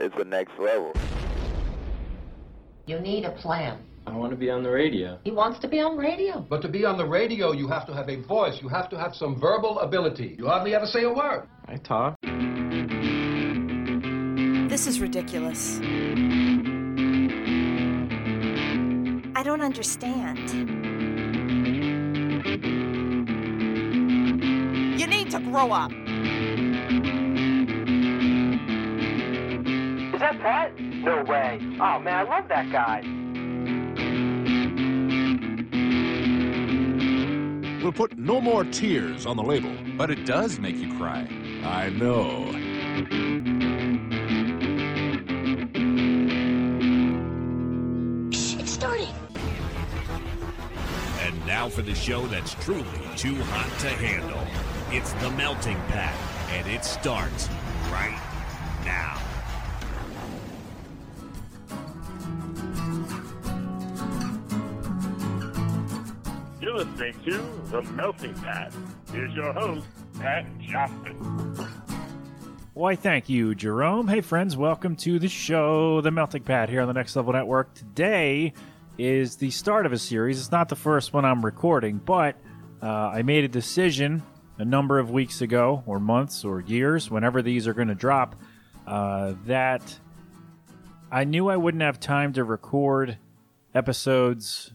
it's the next level. You need a plan. I want to be on the radio. He wants to be on radio. But to be on the radio, you have to have a voice. You have to have some verbal ability. You hardly ever say a word. I talk. This is ridiculous. I don't understand. You need to grow up. That Pat? No way. Oh man, I love that guy. We'll put no more tears on the label. But it does make you cry. I know. It's starting. And now for the show that's truly too hot to handle. It's The Melting Pat, and it starts right to The Melting Pat. Here's your host, Pat Johnson. Why, thank you, Jerome. Hey, friends, welcome to the show, The Melting Pat, here on the Next Level Network. Today is the start of a series. It's not the first one I'm recording, but uh, I made a decision a number of weeks ago, or months, or years, whenever these are going to drop, uh, that I knew I wouldn't have time to record episodes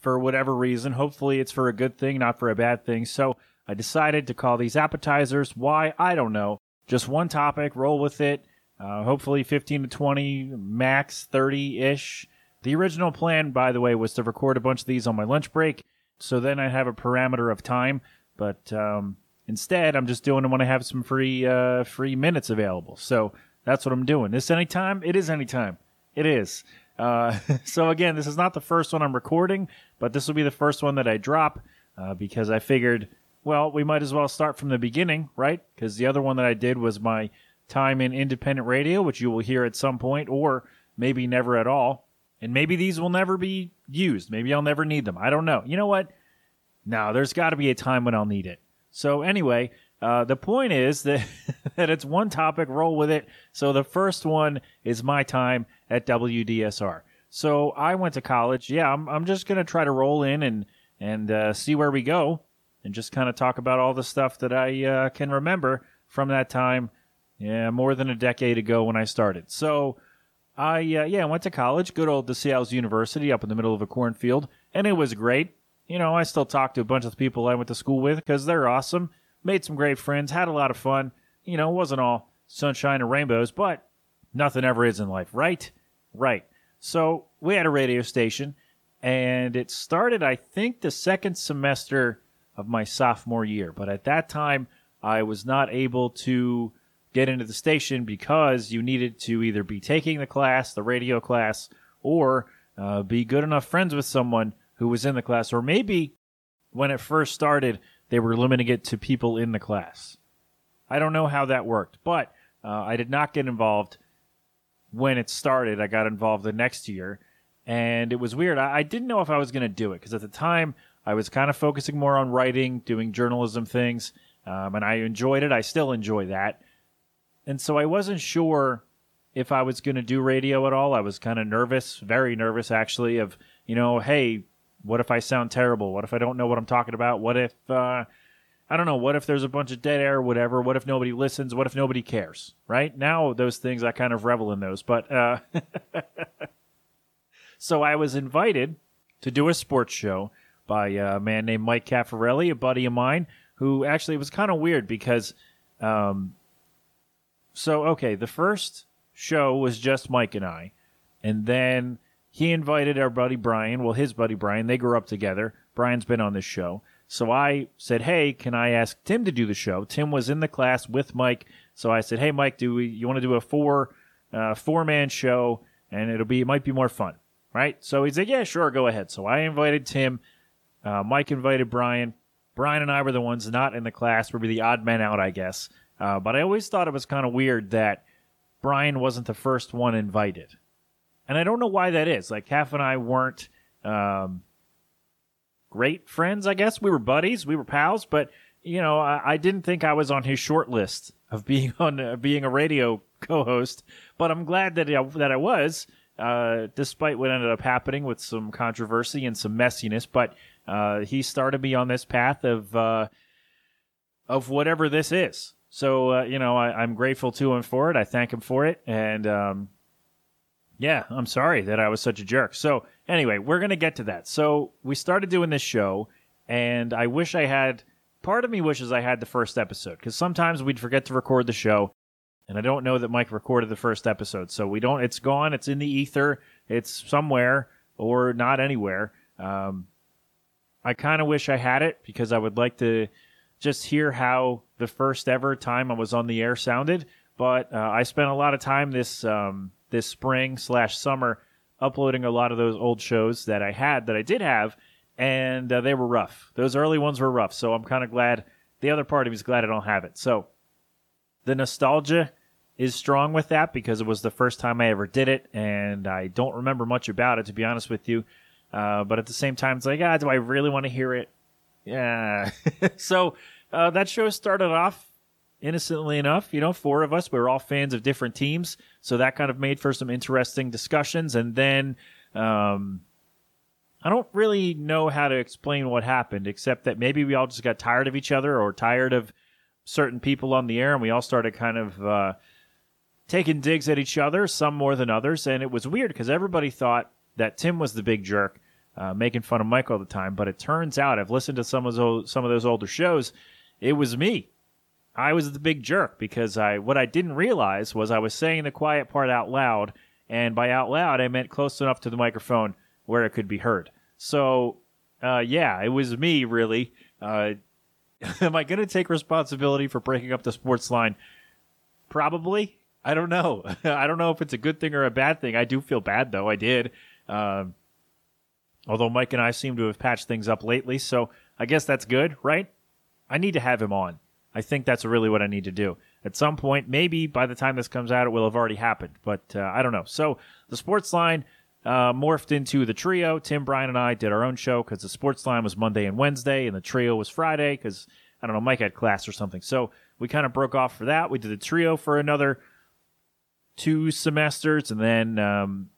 for whatever reason. Hopefully, it's for a good thing, not for a bad thing. So I decided to call these appetizers. Why? I don't know. Just one topic, roll with it. Uh, hopefully, 15 to 20, max 30 ish. The original plan, by the way, was to record a bunch of these on my lunch break. So then I have a parameter of time. But um, instead, I'm just doing them when I have some free uh, free minutes available. So that's what I'm doing. This anytime? It is anytime. It is. Uh, so again, this is not the first one I'm recording, but this will be the first one that I drop uh, because I figured, well, we might as well start from the beginning, right? Because the other one that I did was my time in independent radio, which you will hear at some point, or maybe never at all. And maybe these will never be used. Maybe I'll never need them. I don't know. You know what? No, there's got to be a time when I'll need it. So anyway, uh, the point is that that it's one topic. Roll with it. So the first one is my time at WDSR. So I went to college. Yeah, I'm I'm just gonna try to roll in and and uh, see where we go, and just kind of talk about all the stuff that I uh, can remember from that time. Yeah, more than a decade ago when I started. So I uh, yeah went to college, good old DeSales University up in the middle of a cornfield, and it was great. You know, I still talk to a bunch of people I went to school with because they're awesome. Made some great friends, had a lot of fun. You know, it wasn't all sunshine and rainbows, but nothing ever is in life, right? Right. So we had a radio station, and it started, I think, the second semester of my sophomore year. But at that time, I was not able to get into the station because you needed to either be taking the class, the radio class, or uh, be good enough friends with someone who was in the class, or maybe when it first started, they were limiting it to people in the class. I don't know how that worked, but uh, I did not get involved when it started. I got involved the next year, and it was weird. I, I didn't know if I was going to do it because at the time I was kind of focusing more on writing, doing journalism things, um, and I enjoyed it. I still enjoy that, and so I wasn't sure if I was going to do radio at all. I was kind of nervous, very nervous actually. Of you know, hey, what if I sound terrible? What if I don't know what I'm talking about? What if uh, I don't know. What if there's a bunch of dead air or whatever? What if nobody listens? What if nobody cares? Right now, those things I kind of revel in those. But uh, so I was invited to do a sports show by a man named Mike Caffarelli, a buddy of mine, who actually was kind of weird because, um, so okay, the first show was just Mike and I, and then he invited our buddy Brian. Well, his buddy Brian, they grew up together. Brian's been on this show. So I said, "Hey, can I ask Tim to do the show?" Tim was in the class with Mike, so I said, "Hey, Mike, do we, you want to do a four uh, four man show? And it'll be it might be more fun, right?" So he said, "Yeah, sure, go ahead." So I invited Tim. Uh, Mike invited Brian. Brian and I were the ones not in the class. We were the odd men out, I guess. Uh, but I always thought it was kind of weird that Brian wasn't the first one invited, and I don't know why that is. Like Half and I weren't. Um, great friends, I guess. We were buddies, we were pals, but you know, I, I didn't think I was on his short list of being on uh, being a radio co-host, but I'm glad that I, that I was, uh, despite what ended up happening with some controversy and some messiness. But uh, he started me on this path of uh, of whatever this is. So uh, you know, I, I'm grateful to him for it. I thank him for it, and um, yeah, I'm sorry that I was such a jerk. So anyway, we're gonna get to that. So we started doing this show, and I wish I had. Part of me wishes I had the first episode because sometimes we'd forget to record the show, and I don't know that Mike recorded the first episode, so we don't. It's gone. It's in the ether. It's somewhere or not anywhere. Um, I kind of wish I had it because I would like to just hear how the first ever time I was on the air sounded. But uh, I spent a lot of time this um, this spring slash summer uploading a lot of those old shows that I had that I did have, and uh, they were rough. Those early ones were rough. So I'm kind of glad. The other part of me is glad I don't have it. So the nostalgia is strong with that because it was the first time I ever did it, and I don't remember much about it to be honest with you. Uh, but at the same time, it's like, ah, do I really want to hear it? Yeah. so uh, that show started off innocently enough. You know, four of us, we were all fans of different teams. So that kind of made for some interesting discussions. And then um, I don't really know how to explain what happened, except that maybe we all just got tired of each other or tired of certain people on the air, and we all started kind of. Uh, taking digs at each other, some more than others, and it was weird because everybody thought that Tim was the big jerk, uh, making fun of Mike all the time. But it turns out, I've listened to some of those some of those older shows. It was me. I was the big jerk because I what I didn't realize was I was saying the quiet part out loud, and by out loud I meant close enough to the microphone where it could be heard. So, uh, yeah, it was me really. Uh, am I going to take responsibility for breaking up the sports line? Probably. I don't know. I don't know if it's a good thing or a bad thing. I do feel bad though. I did. Um, although Mike and I seem to have patched things up lately, so I guess that's good, right? I need to have him on. I think that's really what I need to do. At some point, maybe by the time this comes out, it will have already happened, but uh, I don't know. So the sports line uh, morphed into the trio. Tim, Brian, and I did our own show because the sports line was Monday and Wednesday, and the trio was Friday because I don't know, Mike had class or something. So we kind of broke off for that. We did the trio for another two semesters, and then um,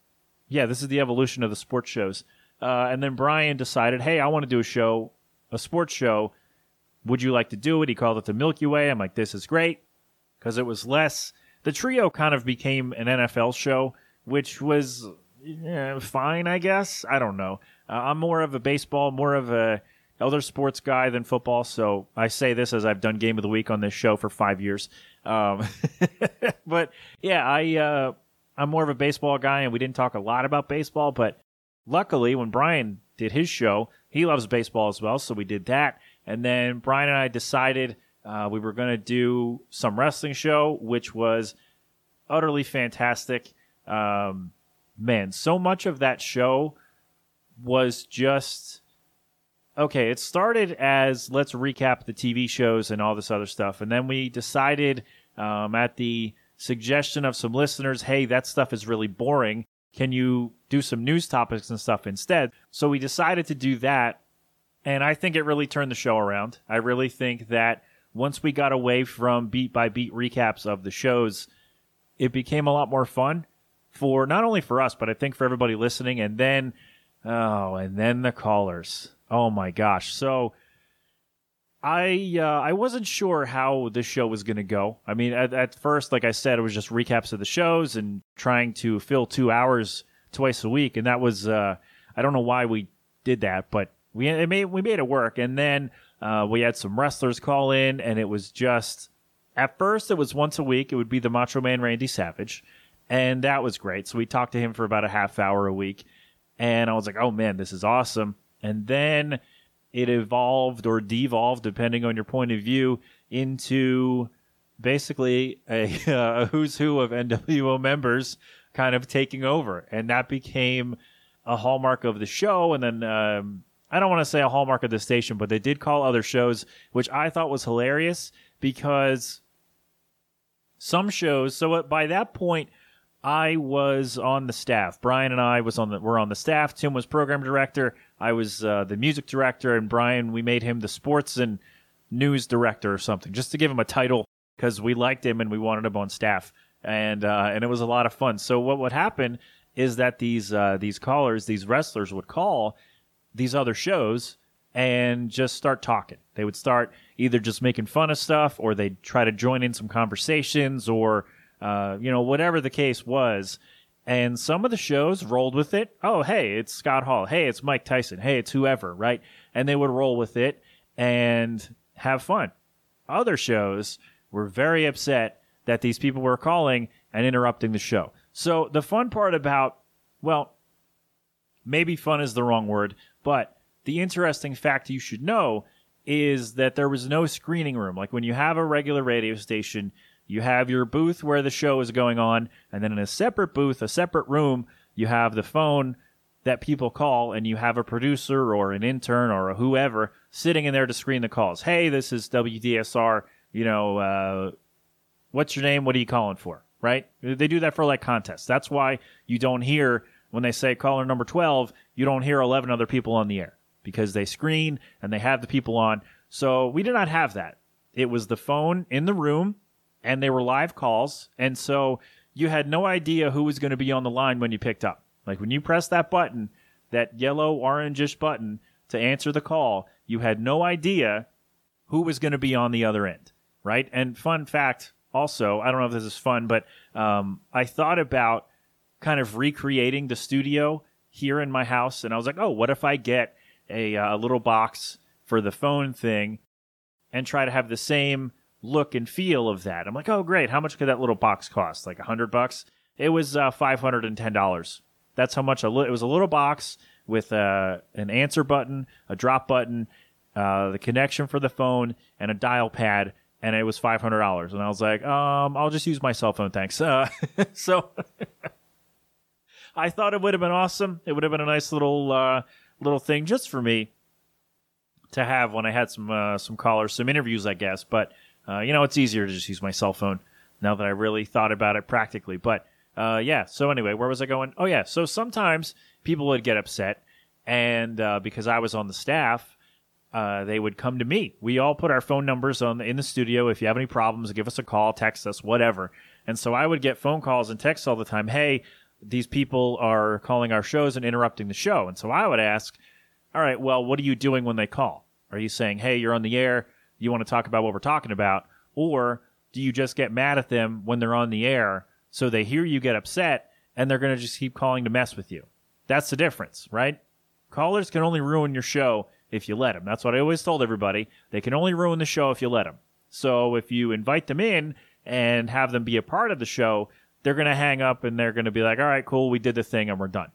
yeah, this is the evolution of the sports shows. Uh, and then Brian decided, hey, I want to do a show, a sports show. Would you like to do it? He called it the Milky Way. I'm like, this is great because it was less. The trio kind of became an NFL show, which was fine, I guess. I don't know. Uh, I'm more of a baseball, more of a other sports guy than football. So I say this as I've done Game of the Week on this show for five years. Um, but yeah, I uh, I'm more of a baseball guy, and we didn't talk a lot about baseball. But luckily, when Brian did his show, he loves baseball as well, so we did that. And then Brian and I decided uh, we were going to do some wrestling show, which was utterly fantastic. Um, man, so much of that show was just okay, it started as let's recap the TV shows and all this other stuff. And then we decided um, at the suggestion of some listeners, hey, that stuff is really boring. Can you do some news topics and stuff instead? So we decided to do that. And I think it really turned the show around. I really think that once we got away from beat by beat recaps of the shows, it became a lot more fun for not only for us, but I think for everybody listening. And then, oh, and then the callers. Oh my gosh. So I uh, I wasn't sure how this show was going to go. I mean, at, at first, like I said, it was just recaps of the shows and trying to fill two hours twice a week, and that was uh, I don't know why we did that, but we it made we made it work. And then uh, we had some wrestlers call in, and it was just at first it was once a week. It would be the Macho Man Randy Savage, and that was great. So we talked to him for about a half hour a week, and I was like, oh man, this is awesome and then it evolved or devolved, depending on your point of view, into basically a, a who's who of NWO members kind of taking over, and that became a hallmark of the show. And then um, I don't want to say a hallmark of the station, but they did call other shows, which I thought was hilarious because some shows. So by that point, I was on the staff. Brian and I was on the were on the staff. Tim was program director. I was uh, the music director, and Brian we made him the sports and news director or something, just to give him a title because we liked him and we wanted him on staff. and uh, and it was a lot of fun. So what would happen is that these uh, these callers, these wrestlers, would call these other shows and just start talking. They would start either just making fun of stuff, or they'd try to join in some conversations, or uh, you know whatever the case was. And some of the shows rolled with it. Oh, hey, it's Scott Hall. Hey, it's Mike Tyson. Hey, it's whoever, right? And they would roll with it and have fun. Other shows were very upset that these people were calling and interrupting the show. So the fun part about, well, maybe fun is the wrong word, but the interesting fact you should know is that there was no screening room. Like when you have a regular radio station, you have your booth where the show is going on, and then in a separate booth, a separate room, you have the phone that people call, and you have a producer or an intern or whoever sitting in there to screen the calls. Hey, this is WDSR. You know, uh, what's your name? What are you calling for? Right? They do that for like contests. That's why you don't hear when they say caller number 12, you don't hear 11 other people on the air because they screen and they have the people on. So we did not have that. It was the phone in the room and they were live calls. And so you had no idea who was going to be on the line when you picked up. Like when you press that button, that yellow orangish button to answer the call, you had no idea who was going to be on the other end, right? And fun fact also, I don't know if this is fun, but um, I thought about kind of recreating the studio here in my house, and I was like, oh, what if I get a, uh, a little box for the phone thing and try to have the same look and feel of that? I'm like, oh, great. How much could that little box cost? Like a hundred bucks? It was uh, five hundred and ten dollars. That's how much. Li- it was a little box with uh, an answer button, a drop button, uh, the connection for the phone, and a dial pad. And it was five hundred dollars. And I was like, um, I'll just use my cell phone, thanks. Uh, so I thought it would have been awesome. It would have been a nice little uh, little thing just for me to have when I had some uh, some callers, some interviews, I guess. But uh, you know, it's easier to just use my cell phone now that I really thought about it practically. But uh, yeah. So anyway, where was I going? Oh yeah. So sometimes people would get upset, and uh, because I was on the staff, uh, they would come to me. We all put our phone numbers on the, in the studio. If you have any problems, give us a call, text us, whatever. And so I would get phone calls and texts all the time. Hey, these people are calling our shows and interrupting the show. And so I would ask, all right, well, what are you doing when they call? Are you saying, hey, you're on the air, you want to talk about what we're talking about? Or do you just get mad at them when they're on the air so they hear you get upset and they're going to just keep calling to mess with you? That's the difference, right? Callers can only ruin your show if you let them. That's what I always told everybody. They can only ruin the show if you let them. So if you invite them in and have them be a part of the show, they're going to hang up and they're going to be like, all right, cool, we did the thing and we're done.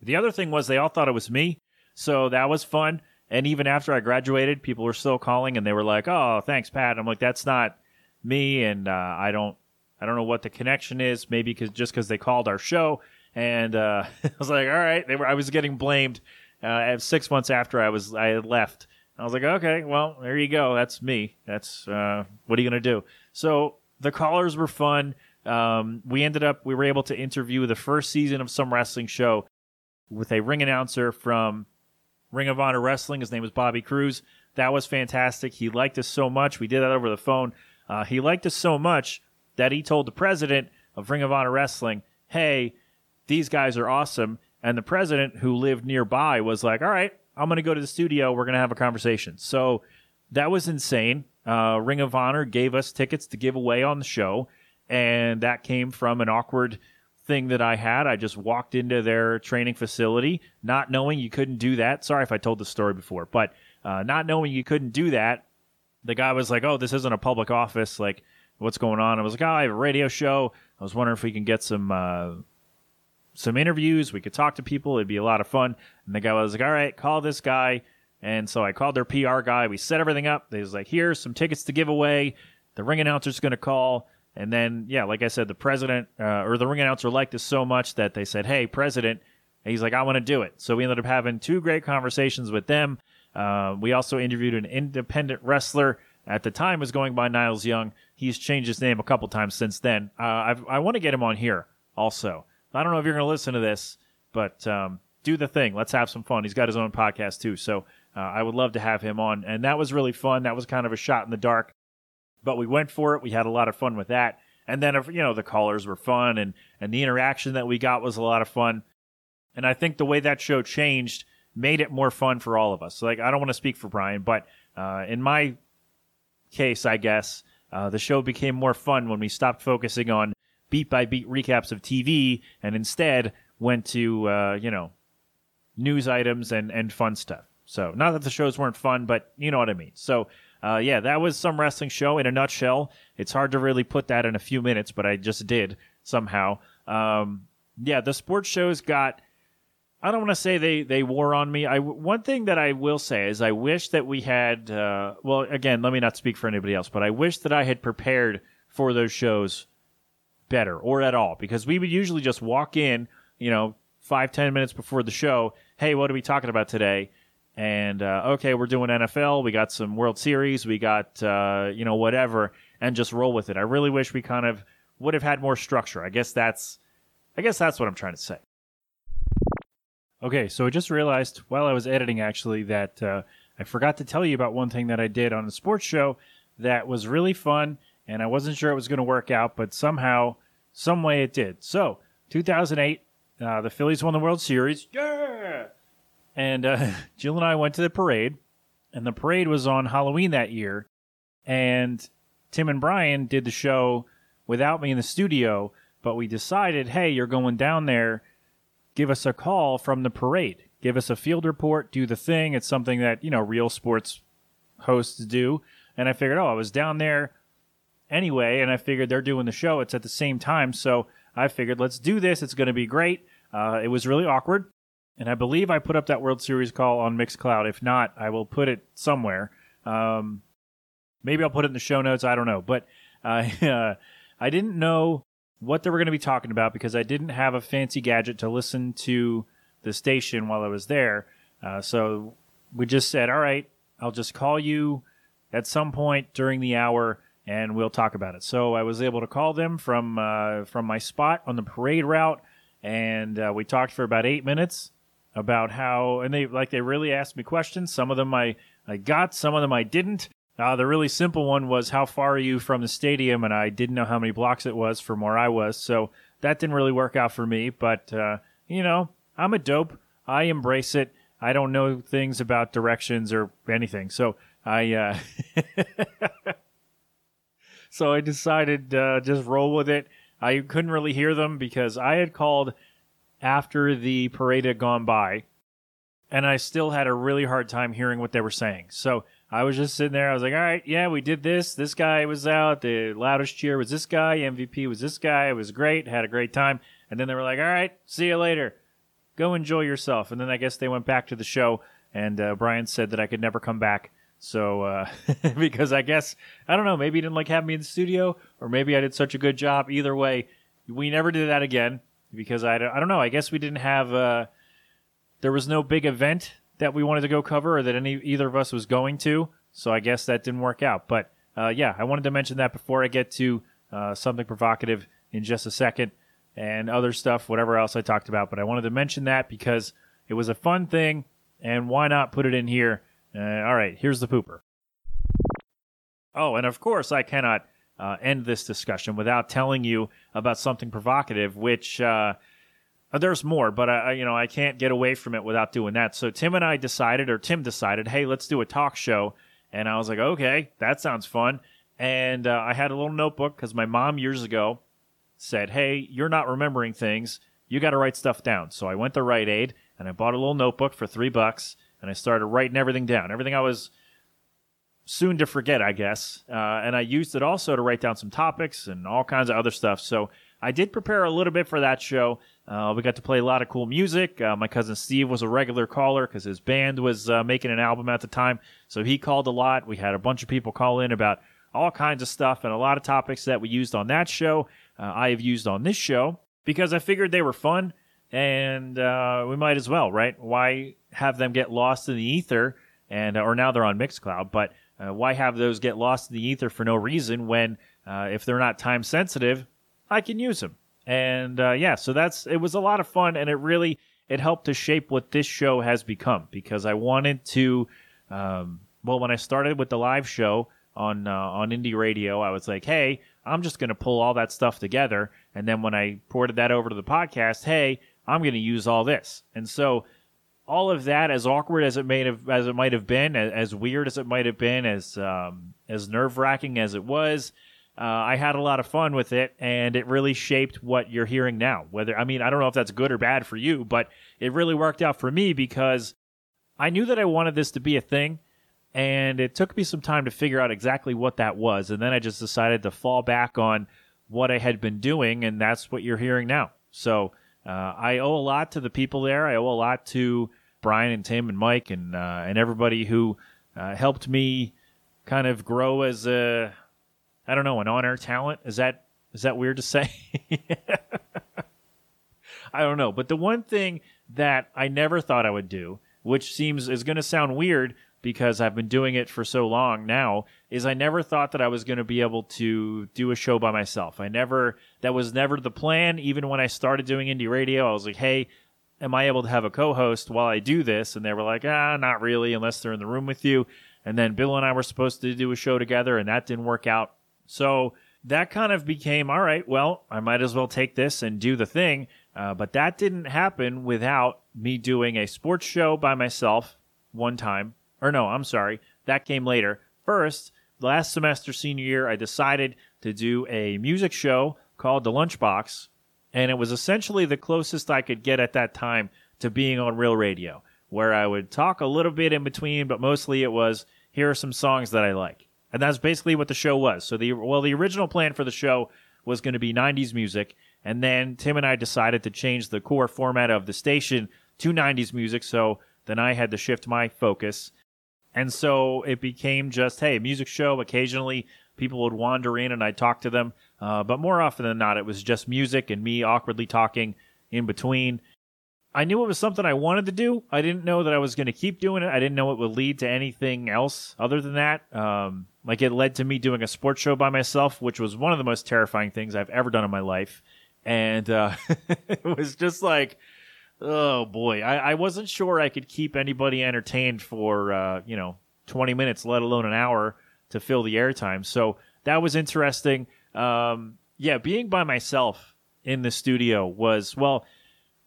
The other thing was they all thought it was me. So that was fun. And even after I graduated, people were still calling and they were like, oh, thanks, Pat. I'm like, that's not me. And uh, I don't. I don't know what the connection is. Maybe cause, just because they called our show, and uh, I was like, "All right." They were. I was getting blamed. Uh, six months after I was, I had left. I was like, "Okay, well, there you go. That's me. That's uh, what are you gonna do?" So the callers were fun. Um, we ended up we were able to interview the first season of some wrestling show with a ring announcer from Ring of Honor Wrestling. His name was Bobby Cruise. That was fantastic. He liked us so much. We did that over the phone. Uh, he liked us so much that he told the president of Ring of Honor Wrestling, "Hey, these guys are awesome." And the president, who lived nearby, was like, "All right, I'm going to go to the studio. We're going to have a conversation." So that was insane. Uh, Ring of Honor gave us tickets to give away on the show and that came from an awkward thing that I had. I just walked into their training facility, not knowing you couldn't do that. Sorry if I told the story before, but uh, not knowing you couldn't do that. The guy was like, "Oh, this isn't a public office. Like, what's going on?" I was like, "Oh, I have a radio show. I was wondering if we can get some uh, some interviews. We could talk to people. It'd be a lot of fun." And the guy was like, "All right, call this guy." And so I called their PR guy. We set everything up. They was like, "Here's some tickets to give away. The ring announcer's going to call." And then, yeah, like I said, the president uh, or the ring announcer liked this so much that they said, "Hey, president," and he's like, "I want to do it." So we ended up having two great conversations with them. Uh, we also interviewed an independent wrestler at the time was going by Niles Young. He's changed his name a couple times since then. Uh, i want to get him on here also. I don't know if you're going to listen to this, but um, do the thing. Let's have some fun. He's got his own podcast too, so uh, I would love to have him on. And that was really fun. That was kind of a shot in the dark but we went for it. We had a lot of fun with that. And then, you know, the callers were fun, and and the interaction that we got was a lot of fun. And I think the way that show changed made it more fun for all of us. Like, I don't want to speak for Brian, but uh, in my case, I guess uh, the show became more fun when we stopped focusing on beat by beat recaps of TV and instead went to uh, you know news items and and fun stuff. So not that the shows weren't fun, but you know what I mean. So uh, yeah, that was some wrestling show in a nutshell. It's hard to really put that in a few minutes, but I just did somehow. Um, yeah, the sports shows got. I don't want to say they they wore on me. I one thing that I will say is I wish that we had. Uh, well, again, let me not speak for anybody else, but I wish that I had prepared for those shows better or at all because we would usually just walk in, you know, five ten minutes before the show. Hey, what are we talking about today? And uh, okay, we're doing NFL. We got some World Series. We got uh, you know whatever, and just roll with it. I really wish we kind of would have had more structure. I guess that's, I guess that's what I'm trying to say. Okay, so I just realized while I was editing actually that uh, I forgot to tell you about one thing that I did on the sports show that was really fun, and I wasn't sure it was going to work out, but somehow, some way it did. So, 2008, uh, the Phillies won the World Series. Yeah! And uh, Jill and I went to the parade, and the parade was on Halloween that year, and Tim and Brian did the show without me in the studio, but we decided, hey, you're going down there give us a call from the parade. Give us a field report, do the thing. It's something that, you know, real sports hosts do. And I figured, oh, I was down there anyway, and I figured they're doing the show. It's at the same time. So I figured, let's do this. It's going to be great. Uh, it was really awkward. And I believe I put up that World Series call on Mixcloud. If not, I will put it somewhere. Um, maybe I'll put it in the show notes. I don't know. But I, uh, I didn't know what they were going to be talking about because I didn't have a fancy gadget to listen to the station while I was there. Uh, so we just said, all right, I'll just call you at some point during the hour and we'll talk about it. So I was able to call them from uh, from my spot on the parade route, and uh, we talked for about eight minutes about how and they like they really asked me questions. Some of them I I got, some of them I didn't. Uh, the really simple one was how far are you from the stadium, and I didn't know how many blocks it was from where I was, so that didn't really work out for me. But uh, you know, I'm a dope. I embrace it. I don't know things about directions or anything, so I uh, so I decided uh, just roll with it. I couldn't really hear them because I had called after the parade had gone by, and I still had a really hard time hearing what they were saying. So I was just sitting there. I was like, all right, yeah, we did this. This guy was out. The loudest cheer was this guy. MVP was this guy. It was great. Had a great time. And then they were like, all right, see you later. Go enjoy yourself. And then I guess they went back to the show. And uh, Brian said that I could never come back. So, uh, because I guess, I don't know, maybe he didn't like having me in the studio, or maybe I did such a good job. Either way, we never did that again because I, I don't know. I guess we didn't have, uh, there was no big event that we wanted to go cover or that any either of us was going to. So I guess that didn't work out. But uh, yeah, I wanted to mention that before I get to uh, something provocative in just a second and other stuff, whatever else I talked about. But I wanted to mention that because it was a fun thing, and why not put it in here? Uh, all right, here's the pooper. Oh, and of course, I cannot uh, end this discussion without telling you about something provocative, which uh, there's more, but I, you know, I can't get away from it without doing that. So Tim and I decided, or Tim decided, hey, let's do a talk show. And I was like, okay, that sounds fun. And uh, I had a little notebook because my mom years ago said, hey, you're not remembering things. You got to write stuff down. So I went to Rite Aid and I bought a little notebook for three bucks and I started writing everything down, everything I was soon to forget, I guess. Uh, and I used it also to write down some topics and all kinds of other stuff. So I did prepare a little bit for that show. Uh, we got to play a lot of cool music. Uh, my cousin Steve was a regular caller because his band was uh, making an album at the time. So he called a lot. We had a bunch of people call in about all kinds of stuff and a lot of topics that we used on that show. Uh, I have used on this show because I figured they were fun and uh, we might as well, right? Why have them get lost in the ether? And or now they're on Mixcloud, but uh, why have those get lost in the ether for no reason when if they're not time sensitive, I can use them. And uh, yeah, so that's it was a lot of fun, and it really it helped to shape what this show has become because I wanted to. Um, well, when I started with the live show, on uh, on indie radio. I was like, hey, I'm just going to pull all that stuff together, and then when I ported that over to the podcast, hey, I'm going to use all this, and so all of that, as awkward as it may have as it might have been, as, as weird as it might have been, as um, as nerve wracking as it was. Uh, I had a lot of fun with it, and it really shaped what you're hearing now. Whether I mean, I don't know if that's good or bad for you, but it really worked out for me because I knew that I wanted this to be a thing, and it took me some time to figure out exactly what that was, and then I just decided to fall back on what I had been doing, and that's what you're hearing now. So uh, I owe a lot to the people there. I owe a lot to Brian and Tim and Mike and uh, and everybody who uh, helped me kind of grow as a I don't know an on air talent. Is that is that weird to say? I don't know. But the one thing that I never thought I would do, which seems is going to sound weird because I've been doing it for so long now, is I never thought that I was going to be able to do a show by myself. I never, that was never the plan. Even when I started doing indie radio, I was like, hey, am I able to have a co host while I do this? And they were like, ah, not really, unless they're in the room with you. And then Bill and I were supposed to do a show together, and that didn't work out. So that kind of became all right, well, I might as well take this and do the thing. Uh, but that didn't happen without me doing a sports show by myself one time. Or no, I'm sorry, that came later. First, last semester, senior year, I decided to do a music show called The Lunchbox. And it was essentially the closest I could get at that time to being on real radio, where I would talk a little bit in between, but mostly it was here are some songs that I like. And that's basically what the show was. So the well, the original plan for the show was going to be 90s music, and then Tim and I decided to change the core format of the station to 90s music, so then I had to shift my focus. And so it became just, hey, music show. Occasionally people would wander in and I'd talk to them. Uh, but more often than not, it was just music and me awkwardly talking in between. I knew it was something I wanted to do. I didn't know that I was going to keep doing it. I didn't know it would lead to anything else other than that. Um, like it led to me doing a sports show by myself, which was one of the most terrifying things I've ever done in my life. And uh, it was just like, oh boy, I, I, wasn't sure I could keep anybody entertained for uh, you know 20 minutes, let alone an hour to fill the airtime. So that was interesting. Um, yeah, being by myself in the studio was well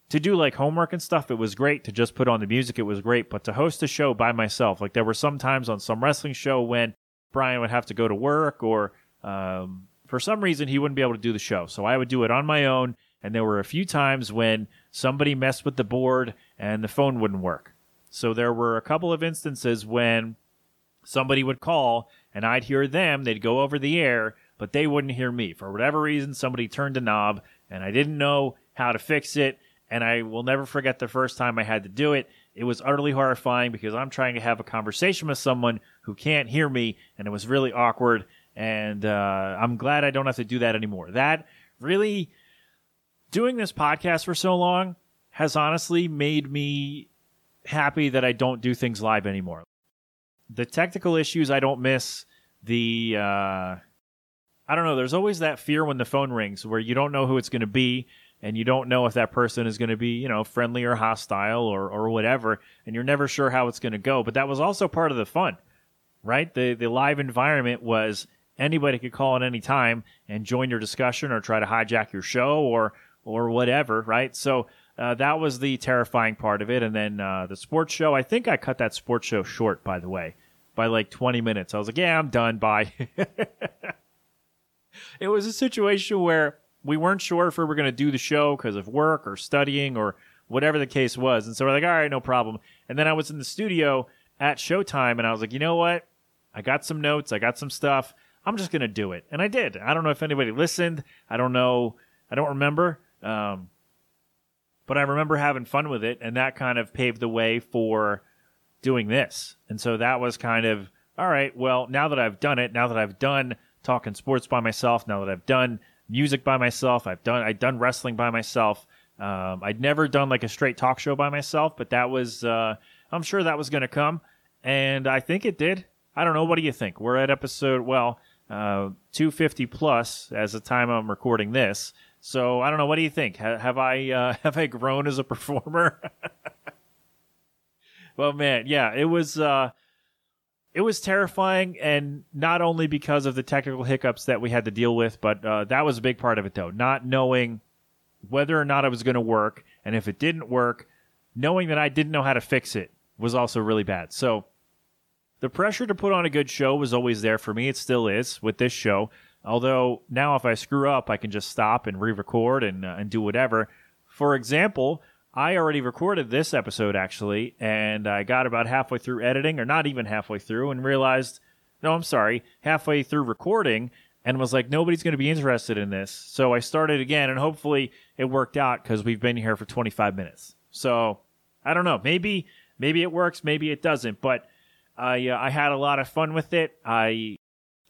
to do like homework and stuff, it was great. To just put on the music, it was great. But to host a show by myself, like there were some times on some wrestling show when Brian would have to go to work or um, for some reason he wouldn't be able to do the show. So I would do it on my own. And there were a few times when somebody messed with the board and the phone wouldn't work. So there were a couple of instances when somebody would call and I'd hear them, they'd go over the air, but they wouldn't hear me. For whatever reason, somebody turned a knob and I didn't know how to fix it and I will never forget the first time I had to do it. It was utterly horrifying because I'm trying to have a conversation with someone who can't hear me, and it was really awkward. And uh, I'm glad I don't have to do that anymore. That really, doing this podcast for so long has honestly made me happy that I don't do things live anymore. The technical issues I don't miss. The uh, I don't know. There's always that fear when the phone rings where you don't know who it's going to be and you don't know if that person is going to be, you know, friendly or hostile or, or whatever, and you're never sure how it's going to go. But that was also part of the fun, right? The the live environment was anybody could call at any time and join your discussion or try to hijack your show or or whatever, right? So uh, that was the terrifying part of it. And then uh, the sports show, I think I cut that sports show short, by the way, by like 20 minutes. I was like, yeah, I'm done. Bye. it was a situation where we weren't sure if we were going to do the show because of work or studying or whatever the case was. And so we're like, all right, no problem. And then I was in the studio at showtime and I was like, you know what? I got some notes, I got some stuff. I'm just going to do it. And I did. I don't know if anybody listened. I don't know. I don't remember. Um, but I remember having fun with it. And that kind of paved the way for doing this. And so that was kind of, all right, well, now that I've done it, now that I've done talking sports by myself, now that I've done music by myself. I've done I've done wrestling by myself. Um, I'd never done like a straight talk show by myself, but that was uh, I'm sure that was going to come, and I think it did. I don't know. What do you think? We're at episode well uh, 250 plus as the time I'm recording this. So I don't know. What do you think? Ha- have I uh, have I grown as a performer? well, man, yeah, it was. Uh, it was terrifying, and not only because of the technical hiccups that we had to deal with, but uh, that was a big part of it, though. Not knowing whether or not it was going to work, and if it didn't work, knowing that I didn't know how to fix it was also really bad. So the pressure to put on a good show was always there for me. It still is with this show. Although now, if I screw up, I can just stop and re-record and uh, and do whatever. For example, I already recorded this episode actually, and I got about halfway through editing, or not even halfway through, and realized, no, I'm sorry, halfway through recording, and was like, nobody's going to be interested in this. So I started again, and hopefully it worked out because we've been here for 25 minutes. So I don't know, maybe maybe it works, maybe it doesn't, but I uh, I had a lot of fun with it. I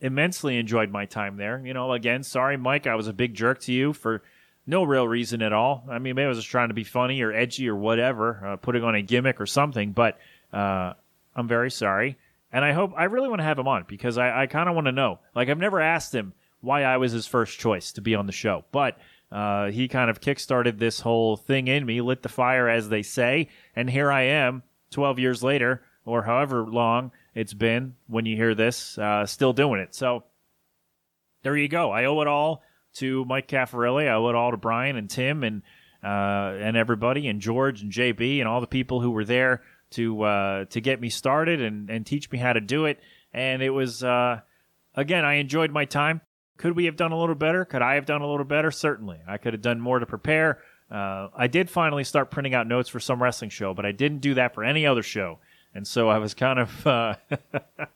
immensely enjoyed my time there. You know, again, sorry, Mike, I was a big jerk to you for no real reason at all. I mean, maybe I was just trying to be funny or edgy or whatever, uh, putting on a gimmick or something, but uh, I'm very sorry. And I hope, I really want to have him on because I, I kind of want to know. Like, I've never asked him why I was his first choice to be on the show, but uh, he kind of kickstarted this whole thing in me, lit the fire, as they say, and here I am 12 years later, or however long it's been when you hear this, uh, still doing it. So there you go. I owe it all to Mike Caffarelli. I owe it all to Brian and Tim and uh, and everybody and George and JB and all the people who were there to uh, to get me started and, and teach me how to do it. And it was uh, again, I enjoyed my time. Could we have done a little better? Could I have done a little better? Certainly, I could have done more to prepare. Uh, I did finally start printing out notes for some wrestling show, but I didn't do that for any other show, and so I was kind of uh,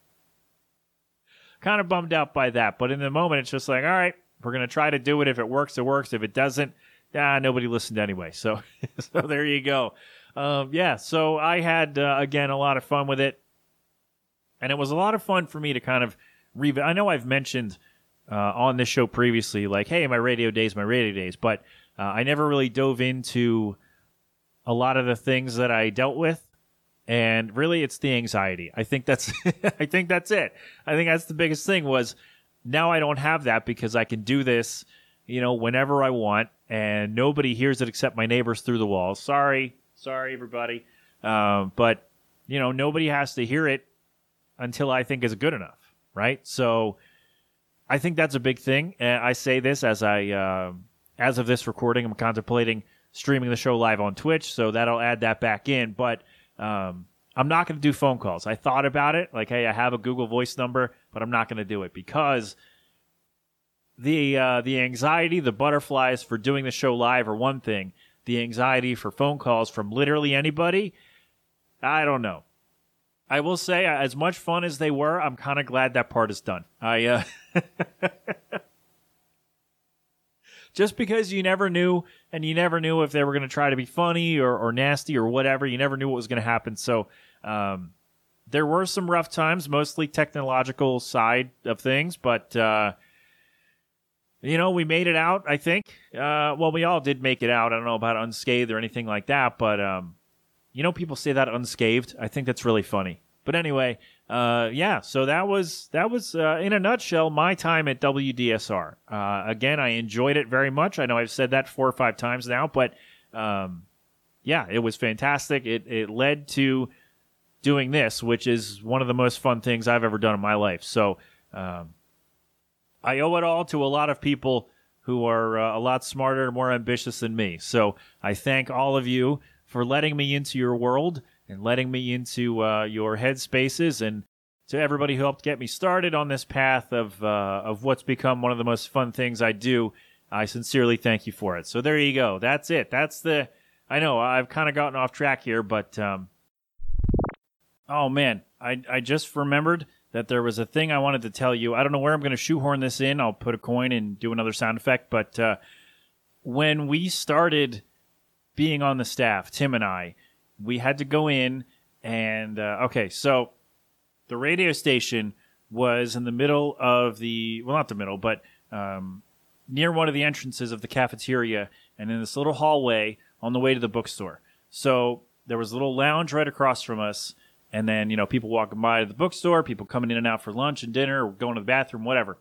kind of bummed out by that. But in the moment, it's just like, all right, we're gonna try to do it. If it works, it works. If it doesn't, ah, nobody listened anyway. So, so there you go. Um, yeah. So I had uh, again a lot of fun with it, and it was a lot of fun for me to kind of re. I know I've mentioned uh, on this show previously, like, hey, my radio days, my radio days, but uh, I never really dove into a lot of the things that I dealt with. And really, it's the anxiety. I think that's, I think that's it. I think that's the biggest thing was now I don't have that because I can do this, you know, whenever I want, and nobody hears it except my neighbors through the walls. Sorry, sorry, everybody, um, but you know, nobody has to hear it until I think is good enough, right? So, I think that's a big thing. And I say this as I, uh, as of this recording, I'm contemplating streaming the show live on Twitch, so that'll add that back in. But um, I'm not going to do phone calls. I thought about it, like, hey, I have a Google Voice number, but I'm not going to do it because the uh, the anxiety, the butterflies for doing the show live are one thing. The anxiety for phone calls from literally anybody, I don't know. I will say, as much fun as they were, I'm kind of glad that part is done. I uh, just because you never knew, and you never knew if they were going to try to be funny or, or nasty or whatever. You never knew what was going to happen. So um, there were some rough times, mostly technological side of things, but uh, you know we made it out. I think. Uh, well, we all did make it out. I don't know about unscathed or anything like that, but um, you know people say that unscathed. I think that's really funny. But anyway, uh, yeah. So that was that was uh, in a nutshell my time at WDSR. Uh, again, I enjoyed it very much. I know I've said that four or five times now, but um, yeah, it was fantastic. It it led to doing this, which is one of the most fun things I've ever done in my life. So um, I owe it all to a lot of people who are uh, a lot smarter and more ambitious than me. So I thank all of you for letting me into your world and letting me into uh, your headspaces and to everybody who helped get me started on this path of uh, of what's become one of the most fun things I do. I sincerely thank you for it. So there you go. That's it. That's the. I know I've kind of gotten off track here, but um, oh man, I I just remembered that there was a thing I wanted to tell you. I don't know where I'm going to shoehorn this in. I'll put a coin and do another sound effect. But uh, when we started being on the staff, Tim and I, we had to go in and uh, okay, so the radio station was in the middle of the well, not the middle, but um, near one of the entrances of the cafeteria, and in this little hallway on the way to the bookstore. So there was a little lounge right across from us, and then you know people walking by the bookstore, people coming in and out for lunch and dinner, or going to the bathroom, whatever.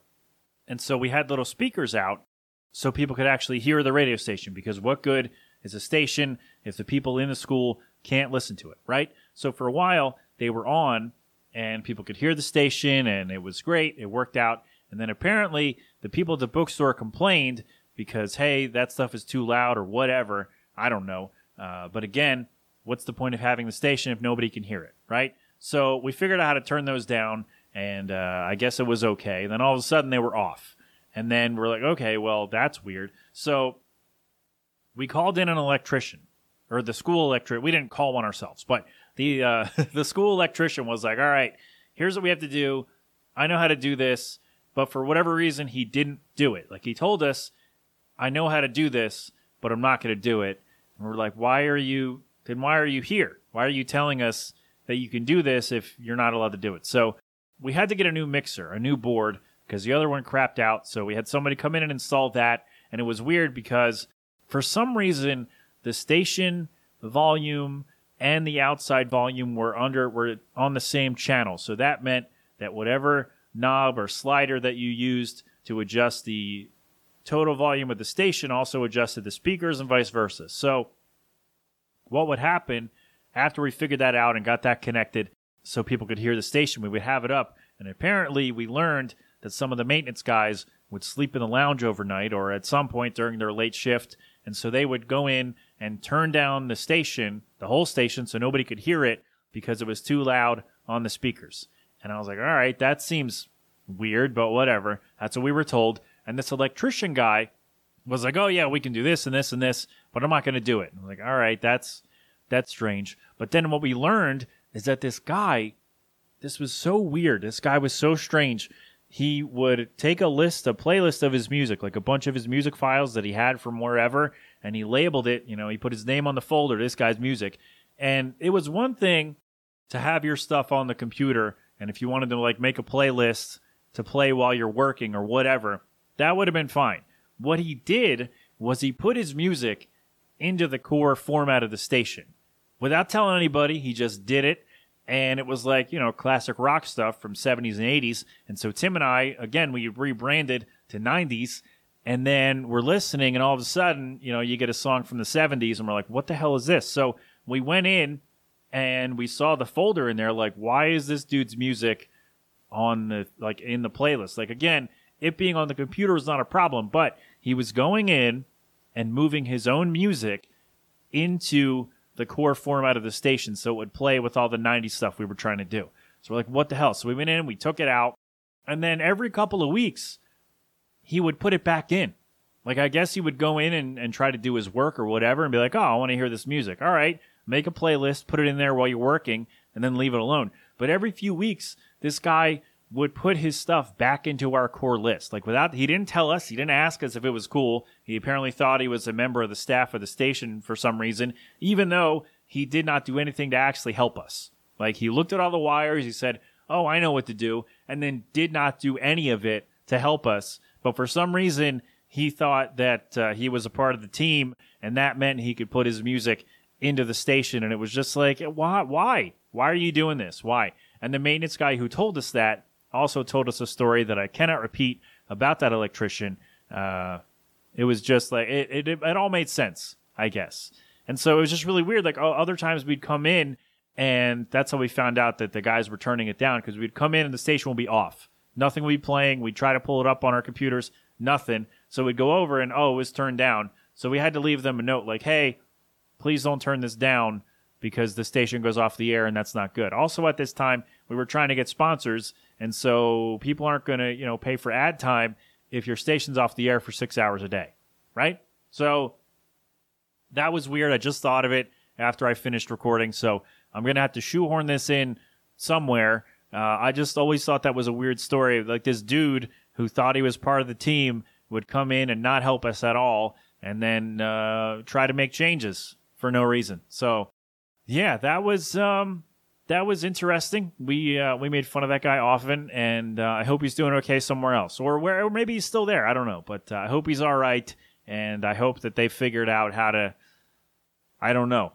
And so we had little speakers out so people could actually hear the radio station because what good is a station if the people in the school can't listen to it, right? So for a while they were on and people could hear the station, and it was great. It worked out. And then apparently, the people at the bookstore complained because, hey, that stuff is too loud or whatever. I don't know. Uh, but again, what's the point of having the station if nobody can hear it, right? So we figured out how to turn those down, and uh, I guess it was okay. Then all of a sudden, they were off. And then we're like, okay, well, that's weird. So we called in an electrician or the school electrician. We didn't call one ourselves, but the uh, the school electrician was like, "All right, here's what we have to do. I know how to do this, but for whatever reason, he didn't do it. Like he told us, I know how to do this, but I'm not going to do it." And we're like, "Why are you? Then why are you here? Why are you telling us that you can do this if you're not allowed to do it?" So we had to get a new mixer, a new board, because the other one crapped out. So we had somebody come in and install that, and it was weird because for some reason the station volume and the outside volume were under were on the same channel. So that meant that whatever knob or slider that you used to adjust the total volume of the station also adjusted the speakers and vice versa. So what would happen after we figured that out and got that connected so people could hear the station, we would have it up and apparently we learned that some of the maintenance guys would sleep in the lounge overnight or at some point during their late shift and so they would go in and turn down the station, the whole station, so nobody could hear it because it was too loud on the speakers. And I was like, all right, that seems weird, but whatever. That's what we were told. And this electrician guy was like, oh yeah, we can do this and this and this, but I'm not going to do it. I'm like, all right, that's that's strange. But then what we learned is that this guy, this was so weird. This guy was so strange. He would take a list, a playlist of his music, like a bunch of his music files that he had from wherever, and he labeled it. You know, he put his name on the folder, this guy's music. And it was one thing to have your stuff on the computer, and if you wanted to like make a playlist to play while you're working or whatever, that would have been fine. What he did was he put his music into the core format of the station. Without telling anybody, he just did it. And it was like, you know, classic rock stuff from 70s and 80s. And so Tim and I, again, we rebranded to 90s and then we're listening and all of a sudden you know you get a song from the 70s and we're like what the hell is this so we went in and we saw the folder in there like why is this dude's music on the like in the playlist like again it being on the computer is not a problem but he was going in and moving his own music into the core format of the station so it would play with all the 90s stuff we were trying to do so we're like what the hell so we went in we took it out and then every couple of weeks he would put it back in. Like I guess he would go in and, and try to do his work or whatever and be like, Oh, I want to hear this music. All right, make a playlist, put it in there while you're working, and then leave it alone. But every few weeks, this guy would put his stuff back into our core list. Like without he didn't tell us, he didn't ask us if it was cool. He apparently thought he was a member of the staff of the station for some reason, even though he did not do anything to actually help us. Like he looked at all the wires, he said, "Oh, I know what to do," and then did not do any of it to help us. But for some reason, he thought that uh, he was a part of the team, and that meant he could put his music into the station. And it was just like, why? Why? Why are you doing this? Why? And the maintenance guy who told us that also told us a story that I cannot repeat about that electrician. Uh, it was just like it, it, it all made sense, I guess. And so it was just really weird. Like other times we'd come in, and that's how we found out that the guys were turning it down because we'd come in and the station would be off. Nothing would be playing. We'd try to pull it up on our computers. Nothing. So we'd go over and, oh, it was turned down. So we had to leave them a note like, hey, please don't turn this down because the station goes off the air and that's not good. Also, at this time, we were trying to get sponsors. And so people aren't going to, you know, pay for ad time if your station's off the air for six hours a day. Right? So that was weird. I just thought of it after I finished recording. So I'm going to have to shoehorn this in somewhere. Uh, I just always thought that was a weird story. Like this dude who thought he was part of the team would come in and not help us at all, and then uh, try to make changes for no reason. So, yeah, that was um, that was interesting. We uh, we made fun of that guy often, and uh, I hope he's doing okay somewhere else, or where, or maybe he's still there. I don't know, but uh, I hope he's all right, and I hope that they figured out how to. I don't know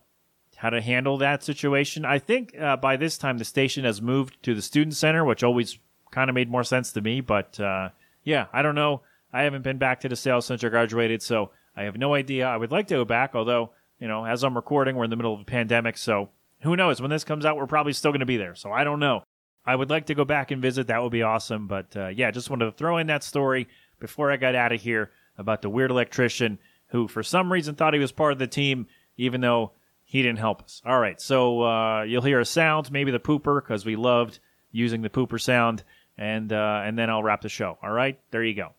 how to handle that situation. I think uh, by this time the station has moved to the student center, which always kind of made more sense to me. But uh, yeah, I don't know. I haven't been back to DeSales since I graduated, so I have no idea. I would like to go back, although you know, as I'm recording, we're in the middle of a pandemic, so who knows? When this comes out, we're probably still going to be there. So I don't know. I would like to go back and visit. That would be awesome. But uh, yeah, just wanted to throw in that story before I got out of here about the weird electrician who, for some reason, thought he was part of the team, even though he didn't help us. All right, so uh, you'll hear a sound, maybe the pooper, because we loved using the pooper sound, and uh, and then I'll wrap the show. All right, there you go.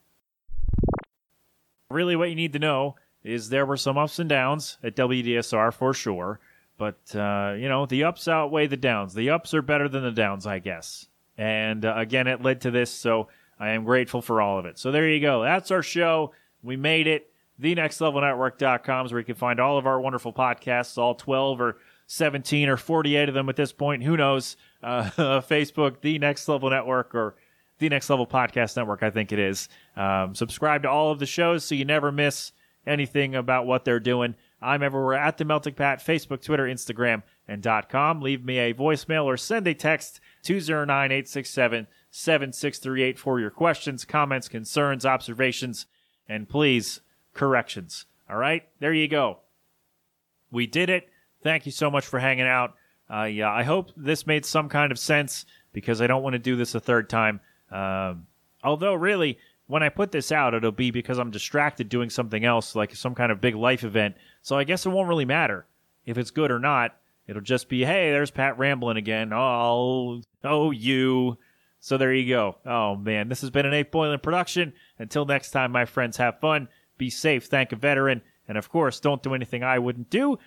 Really, what you need to know is there were some ups and downs at WDSR for sure, but uh, you know the ups outweigh the downs. The ups are better than the downs, I guess. And uh, again, it led to this, so I am grateful for all of it. So there you go. That's our show. We made it. TheNextLevelNetwork.com is where you can find all of our wonderful podcasts, all 12 or 17 or 48 of them at this point. Who knows? Uh, Facebook, The Next Level Network, or The Next Level Podcast Network, I think it is. Um, subscribe to all of the shows so you never miss anything about what they're doing. I'm everywhere at The Melting Pat, Facebook, Twitter, Instagram, and .com. Leave me a voicemail or send a text 209 867 7638 for your questions, comments, concerns, observations, and please, corrections. All right, there you go. We did it. Thank you so much for hanging out. Uh, yeah, I hope this made some kind of sense because I don't want to do this a third time. Um, although, really, when I put this out, it'll be because I'm distracted doing something else, like some kind of big life event. So I guess it won't really matter if it's good or not. It'll just be, hey, there's Pat rambling again. Oh, oh, you. So there you go. Oh man, this has been an Eight Boiling production. Until next time, my friends, have fun, be safe, thank a veteran, and of course, don't do anything I wouldn't do.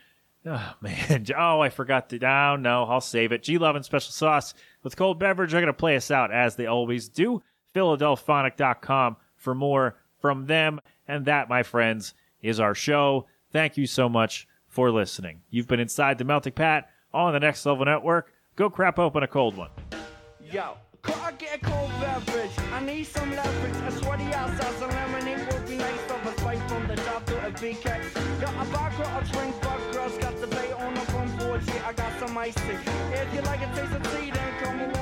Oh man, oh I forgot to. Oh no, I'll save it. G Love and Special Sauce with cold beverage are gonna play us out as they always do. Philadelphonic.com for more from them, and that, my friends, is our show. Thank you so much for listening. You've been inside the Melting Pat on the Next Level Network. Go crap open a cold one. Yo, I get a cold beverage? I need some leverage. A sweaty outside, some lemonade would be nice. Of a spice from the top to a BK. Got a vodka, a drink, but girls got the bay on the front porch. Yeah, I got some icy. If you like a taste of tea, then come along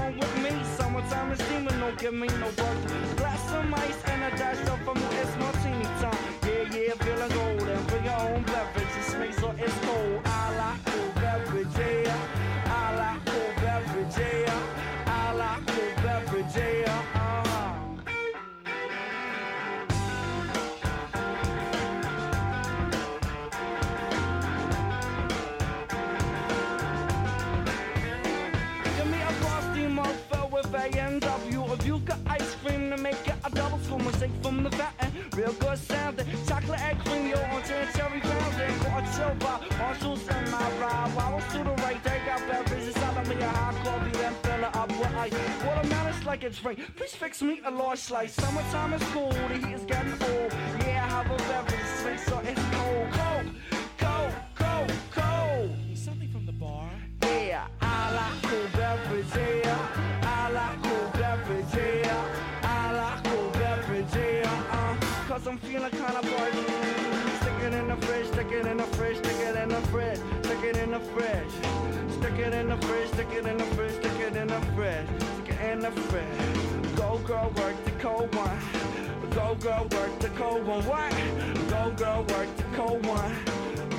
with me. Summertime is steaming, don't give me no bug. Glass some ice and a dash of from it's martini time. Yeah, yeah, feeling golden. A hot coffee, then fill up with ice. Watermelon's like a drink. Please fix me a large slice. Summertime is cool, the heat is getting old. Yeah, I have a beverage, sweet, so it's it in the fridge, stick it in the fridge, stick it in the fridge. Go girl, work the cold one. Go girl, work the cold one. What? Go girl, work the cold one.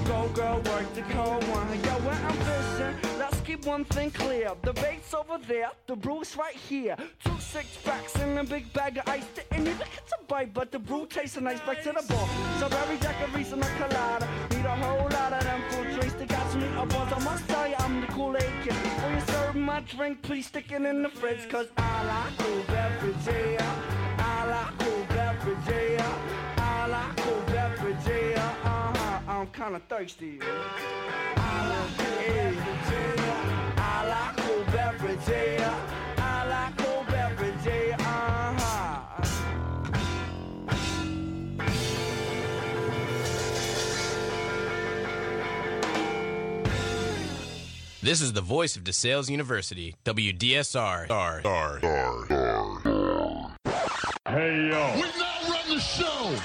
Go girl, work the cold one. Yo, when I'm fishing, keep one thing clear. The bait's over there, the brew's right here. Two six packs and a big bag of ice. Didn't even get to bite, but the brew tastes nice. Back to the bar. Strawberry daiquiris and a colada. Need a whole lot of them fruit drinks that got me up on. I must tell you, I'm the Kool-Aid kid. When you serve my drink, please stick it in the fridge. Cause I like cool beverage, yeah. I like cool beverage, yeah. I'm kinda thirsty. I like cool beverage, yeah. I like cool beverage, yeah. I like cool beverage, yeah. Uh-huh. This is the voice of DeSales University, WDSR. R R. R. Hey, yo. We now run the show.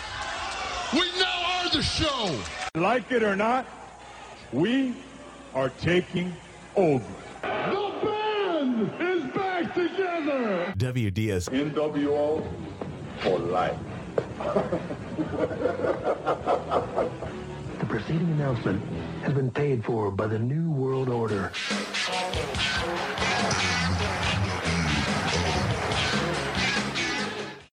We now are the show. Like it or not, we are taking over. The band is back together. WDS. NWO for life. The preceding announcement has been paid for by the New World Order.